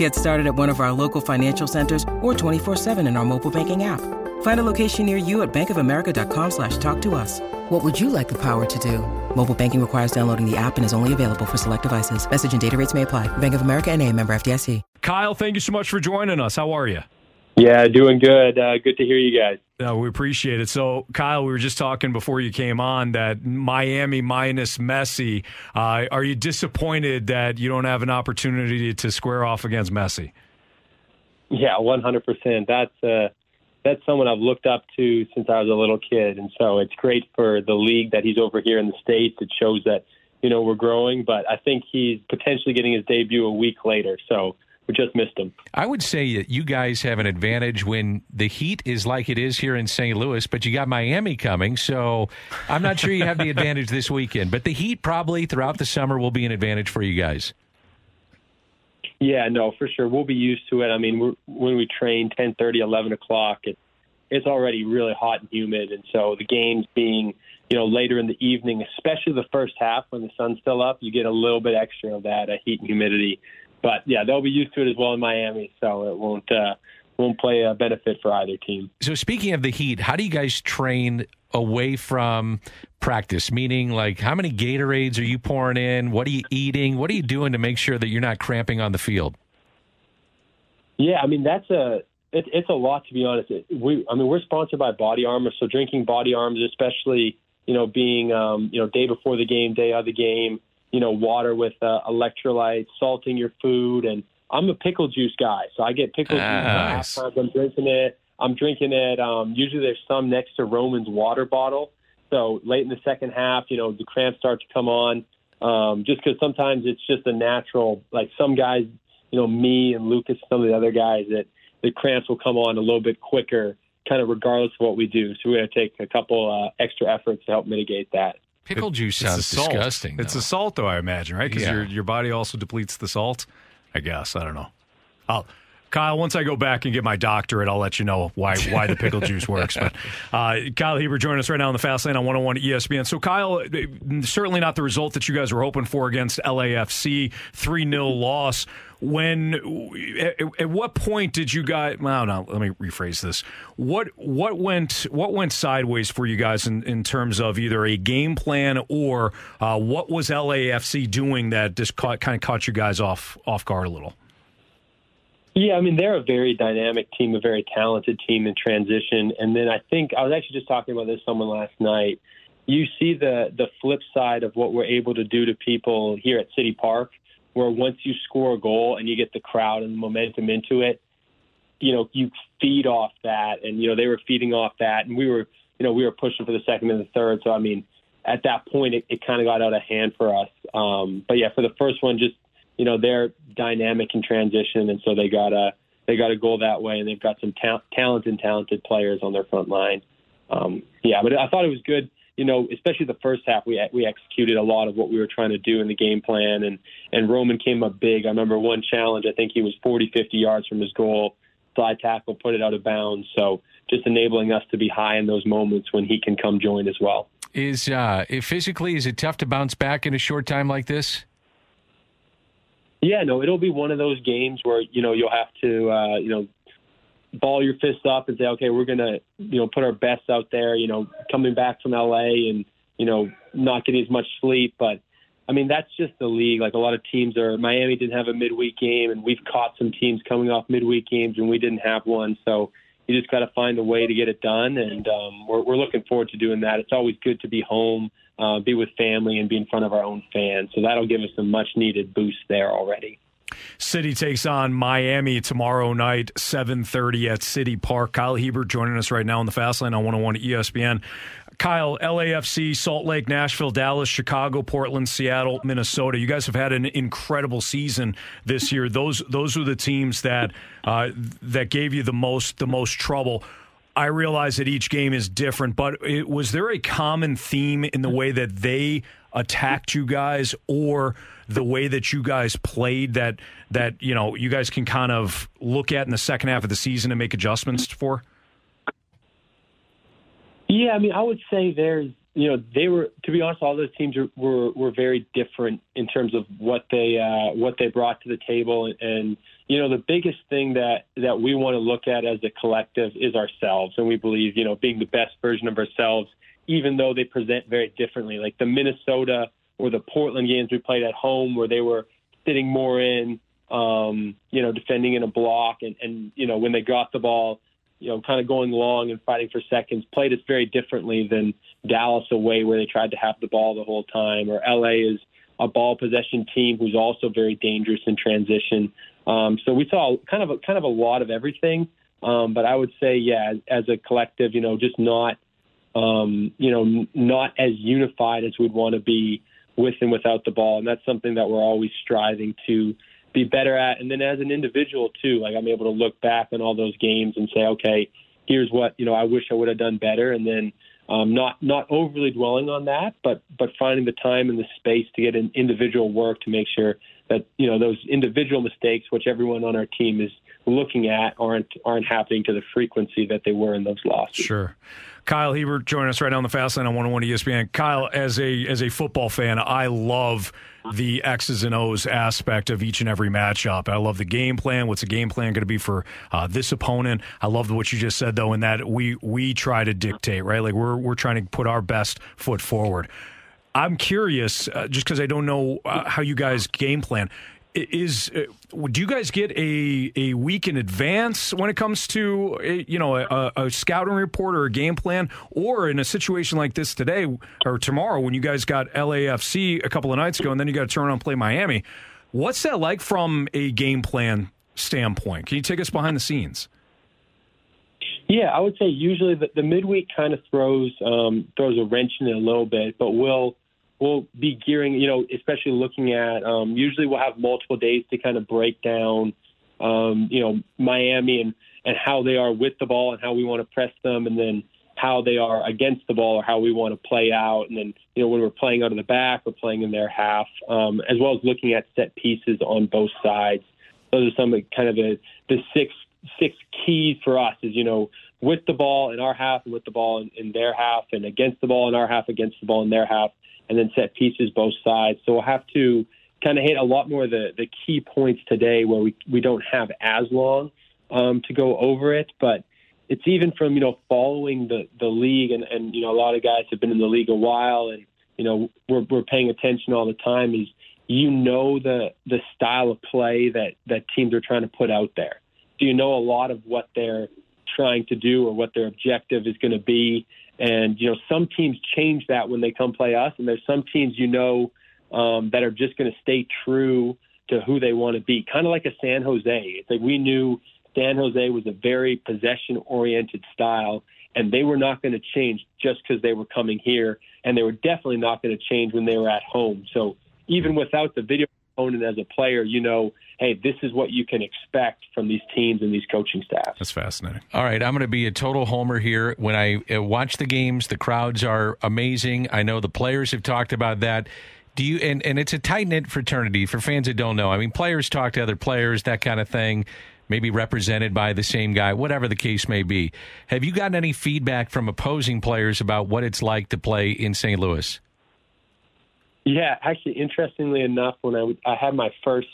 Get started at one of our local financial centers or 24-7 in our mobile banking app. Find a location near you at bankofamerica.com slash talk to us. What would you like the power to do? Mobile banking requires downloading the app and is only available for select devices. Message and data rates may apply. Bank of America and a member FDIC. Kyle, thank you so much for joining us. How are you? Yeah, doing good. Uh, good to hear you guys. No, we appreciate it. So, Kyle, we were just talking before you came on that Miami minus Messi. Uh, are you disappointed that you don't have an opportunity to square off against Messi? Yeah, one hundred percent. That's uh, that's someone I've looked up to since I was a little kid, and so it's great for the league that he's over here in the states. It shows that you know we're growing, but I think he's potentially getting his debut a week later. So we just missed him. I would say that you guys have an advantage when the heat is like it is here in St. Louis, but you got Miami coming, so I'm not sure you have the advantage this weekend. But the heat probably throughout the summer will be an advantage for you guys. Yeah, no, for sure. We'll be used to it. I mean, when we train 10:30, 11 o'clock, it, it's already really hot and humid, and so the games being you know later in the evening, especially the first half when the sun's still up, you get a little bit extra of that uh, heat and humidity. But yeah, they'll be used to it as well in Miami, so it won't uh, won't play a benefit for either team. So speaking of the heat, how do you guys train away from practice? Meaning, like, how many Gatorades are you pouring in? What are you eating? What are you doing to make sure that you're not cramping on the field? Yeah, I mean that's a it, it's a lot to be honest. It, we I mean we're sponsored by Body Armor, so drinking Body Armor, especially you know being um, you know day before the game, day of the game, you know water with uh, electrolytes, salting your food, and I'm a pickle juice guy, so I get pickle Ah, juice. Nice. I'm drinking it. I'm drinking it. Um, usually there's some next to Roman's water bottle. So late in the second half, you know, the cramps start to come on. Um, just because sometimes it's just a natural. Like some guys, you know, me and Lucas, some of the other guys, that the cramps will come on a little bit quicker, kind of regardless of what we do. So we're going to take a couple uh, extra efforts to help mitigate that. Pickle juice It's sounds a salt. disgusting. It's though. a salt, though, I imagine, right? Because Yeah. your your body also depletes the salt. I guess I don't know. I'll, Kyle, once I go back and get my doctorate, I'll let you know why why the pickle juice works. But uh, Kyle Hiebert joining us right now on the Fast Lane on 101 ESPN. So, Kyle, uh, certainly not the result that you guys were hoping for against LAFC, 3 0 loss. When at, at what point did you guys? Well, no, let me rephrase this. What what went what went sideways for you guys in, in terms of either a game plan or uh, what was LAFC doing that just caught, kind of caught you guys off off guard a little? Yeah, I mean they're a very dynamic team, a very talented team in transition. And then I think I was actually just talking about this with someone last night. You see the the flip side of what we're able to do to people here at City Park, where once you score a goal and you get the crowd and the momentum into it, you know you feed off that, and you know they were feeding off that, and we were you know we were pushing for the second and the third. So I mean, at that point it, it kind of got out of hand for us. Um, but yeah, for the first one, just you know they're dynamic in transition, and so they got a they got a goal that way, and they've got some ta- talented talented players on their front line. Um, yeah, but I thought it was good. You know, especially the first half, we we executed a lot of what we were trying to do in the game plan, and and Roman came up big. I remember one challenge. I think he was 40, 50 yards from his goal. Slide tackle, put it out of bounds. So just enabling us to be high in those moments when he can come join as well. Is uh, if physically is it tough to bounce back in a short time like this? Yeah, no, it'll be one of those games where you know you'll have to uh, you know ball your fists up and say, okay, we're gonna you know put our best out there. You know, coming back from LA and you know not getting as much sleep, but I mean that's just the league. Like a lot of teams are. Miami didn't have a midweek game, and we've caught some teams coming off midweek games, and we didn't have one. So you just got to find a way to get it done, and um, we're, we're looking forward to doing that. It's always good to be home, uh, be with family, and be in front of our own fans. So that'll give us a much needed boost there already. City takes on Miami tomorrow night, 7.30 at City Park. Kyle Hiebert joining us right now on the Fast Lane on 101 ESPN. Kyle, LAFC, Salt Lake, Nashville, Dallas, Chicago, Portland, Seattle, Minnesota. You guys have had an incredible season this year. Those those are the teams that uh, that gave you the most the most trouble. I realize that each game is different, but it, was there a common theme in the way that they attacked you guys, or the way that you guys played that that you know you guys can kind of look at in the second half of the season and make adjustments for? Yeah, I mean, I would say there's, you know, they were to be honest, all those teams were were, very different in terms of what they uh, what they brought to the table, and, and you know, the biggest thing that that we want to look at as a collective is ourselves, and we believe, you know, being the best version of ourselves, even though they present very differently. Like the Minnesota or the Portland games we played at home, where they were sitting more in, um, you know, defending in a block, and and you know, when they got the ball you know, kind of going long and fighting for seconds, played us very differently than Dallas away, where they tried to have the ball the whole time, or LA is a ball possession team who's also very dangerous in transition. Um, so we saw kind of a, kind of a lot of everything. Um, but I would say, yeah, as, as a collective, you know, just not, um, you know, n- not as unified as we'd want to be with and without the ball, and that's something that we're always striving to be better at. And then as an individual too, like I'm able to look back on all those games and say, okay, here's what you know I wish I would have done better, and then um, not not overly dwelling on that, but but finding the time and the space to get an individual work to make sure that you know those individual mistakes, which everyone on our team is looking at, aren't aren't happening to the frequency that they were in those losses. Sure. Kyle Hiebert joining us right now on the Fast Lane on 101 ESPN. Kyle, as a as a football fan, I love the X's and O's aspect of each and every matchup. I love the game plan. What's the game plan going to be for uh, this opponent? I love what you just said though, in that we we try to dictate, right? Like we're we're trying to put our best foot forward. I'm curious, uh, just because I don't know uh, how you guys game plan is uh, do you guys get a a week in advance when it comes to a, you know a, a, scouting report or a game plan? Or in a situation like this today or tomorrow when you guys got LAFC a couple of nights ago and then you got to turn around and play Miami what's that like from a game plan standpoint? Can you take us behind the scenes? Yeah I would say usually the, the midweek kind of throws um, throws a wrench in it a little bit but we'll we'll be gearing, you know, especially looking at, um, usually we'll have multiple days to kind of break down, um, you know, Miami and, and how they are with the ball and how we want to press them and then how they are against the ball or how we want to play out. And then, you know, when we're playing out of the back, we're playing in their half, um, as well as looking at set pieces on both sides. Those are some kind of the, the six, six keys for us is, you know, with the ball in our half and with the ball in, in their half and against the ball in our half, against the ball in their half and then set pieces both sides. So we'll have to kind of hit a lot more of the, the key points today where we, we don't have as long um, to go over it. But it's even from, you know, following the, the league and, and, you know, a lot of guys have been in the league a while and, you know, we're, we're paying attention all the time is you know the, the style of play that, that teams are trying to put out there. Do you know a lot of what they're trying to do or what their objective is going to be? And, you know, some teams change that when they come play us. And there's some teams, you know, um, that are just going to stay true to who they want to be, kind of like a San Jose. It's like we knew San Jose was a very possession oriented style, and they were not going to change just because they were coming here. And they were definitely not going to change when they were at home. So even without the video component as a player, you know, hey, this is what you can expect from these teams and these coaching staffs. That's fascinating. All right, I'm going to be a total homer here. When I uh, watch the games, the crowds are amazing. I know the players have talked about that. Do you and, and it's a tight knit fraternity for fans that don't know. I mean, players talk to other players, that kind of thing. Maybe represented by the same guy, whatever the case may be. Have you gotten any feedback from opposing players about what it's like to play in St. Louis? Yeah, actually, interestingly enough, when I, I had my first,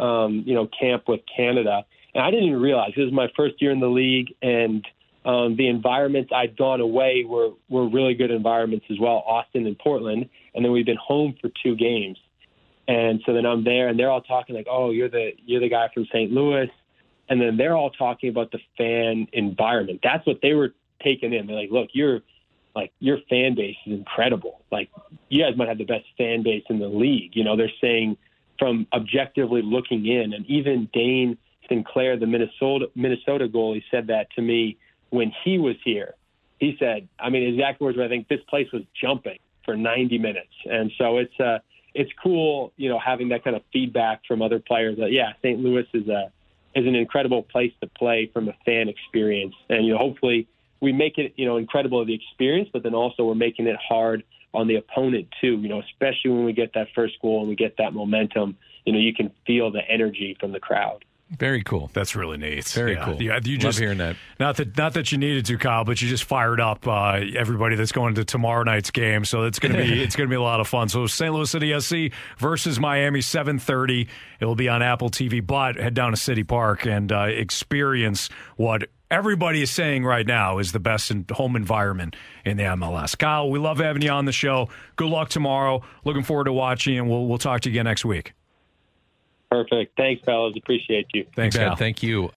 um, you know, camp with Canada, and I didn't even realize this was my first year in the league, and um, the environments I'd gone away were were really good environments as well, Austin and Portland, and then we've been home for two games, and so then I'm there, and they're all talking like, "Oh, you're the you're the guy from St. Louis," and then they're all talking about the fan environment. That's what they were taking in. They're like, "Look, you're." Like your fan base is incredible. Like you guys might have the best fan base in the league. You know, they're saying from objectively looking in, and even Dane Sinclair, the Minnesota Minnesota goalie, said that to me when he was here. he said, I mean, exact words were, I think this place was jumping for 90 minutes. And so it's, uh, it's cool, you know, having that kind of feedback from other players that, yeah, St. Louis is a, is an incredible place to play from a fan experience. And, you know, hopefully we make it, you know, incredible of the experience, but then also we're making it hard on the opponent too, you know, especially when we get that first goal and we get that momentum, you know, you can feel the energy from the crowd. Very cool. That's really neat. Very yeah. cool. Yeah, you Love just hearing that. Not that not that you needed to, Kyle, but you just fired up uh, everybody that's going to tomorrow night's game. So it's gonna be it's gonna be a lot of fun. So St. Louis City SC versus Miami, seven thirty. It will be on Apple TV. But head down to City Park and uh, experience what everybody is saying right now is the best in home environment in the MLS. Kyle, we love having you on the show. Good luck tomorrow. Looking forward to watching, and we'll we'll talk to you again next week. Perfect. Thanks, fellas. Appreciate you. Thanks, You bet. Kyle. Thank you.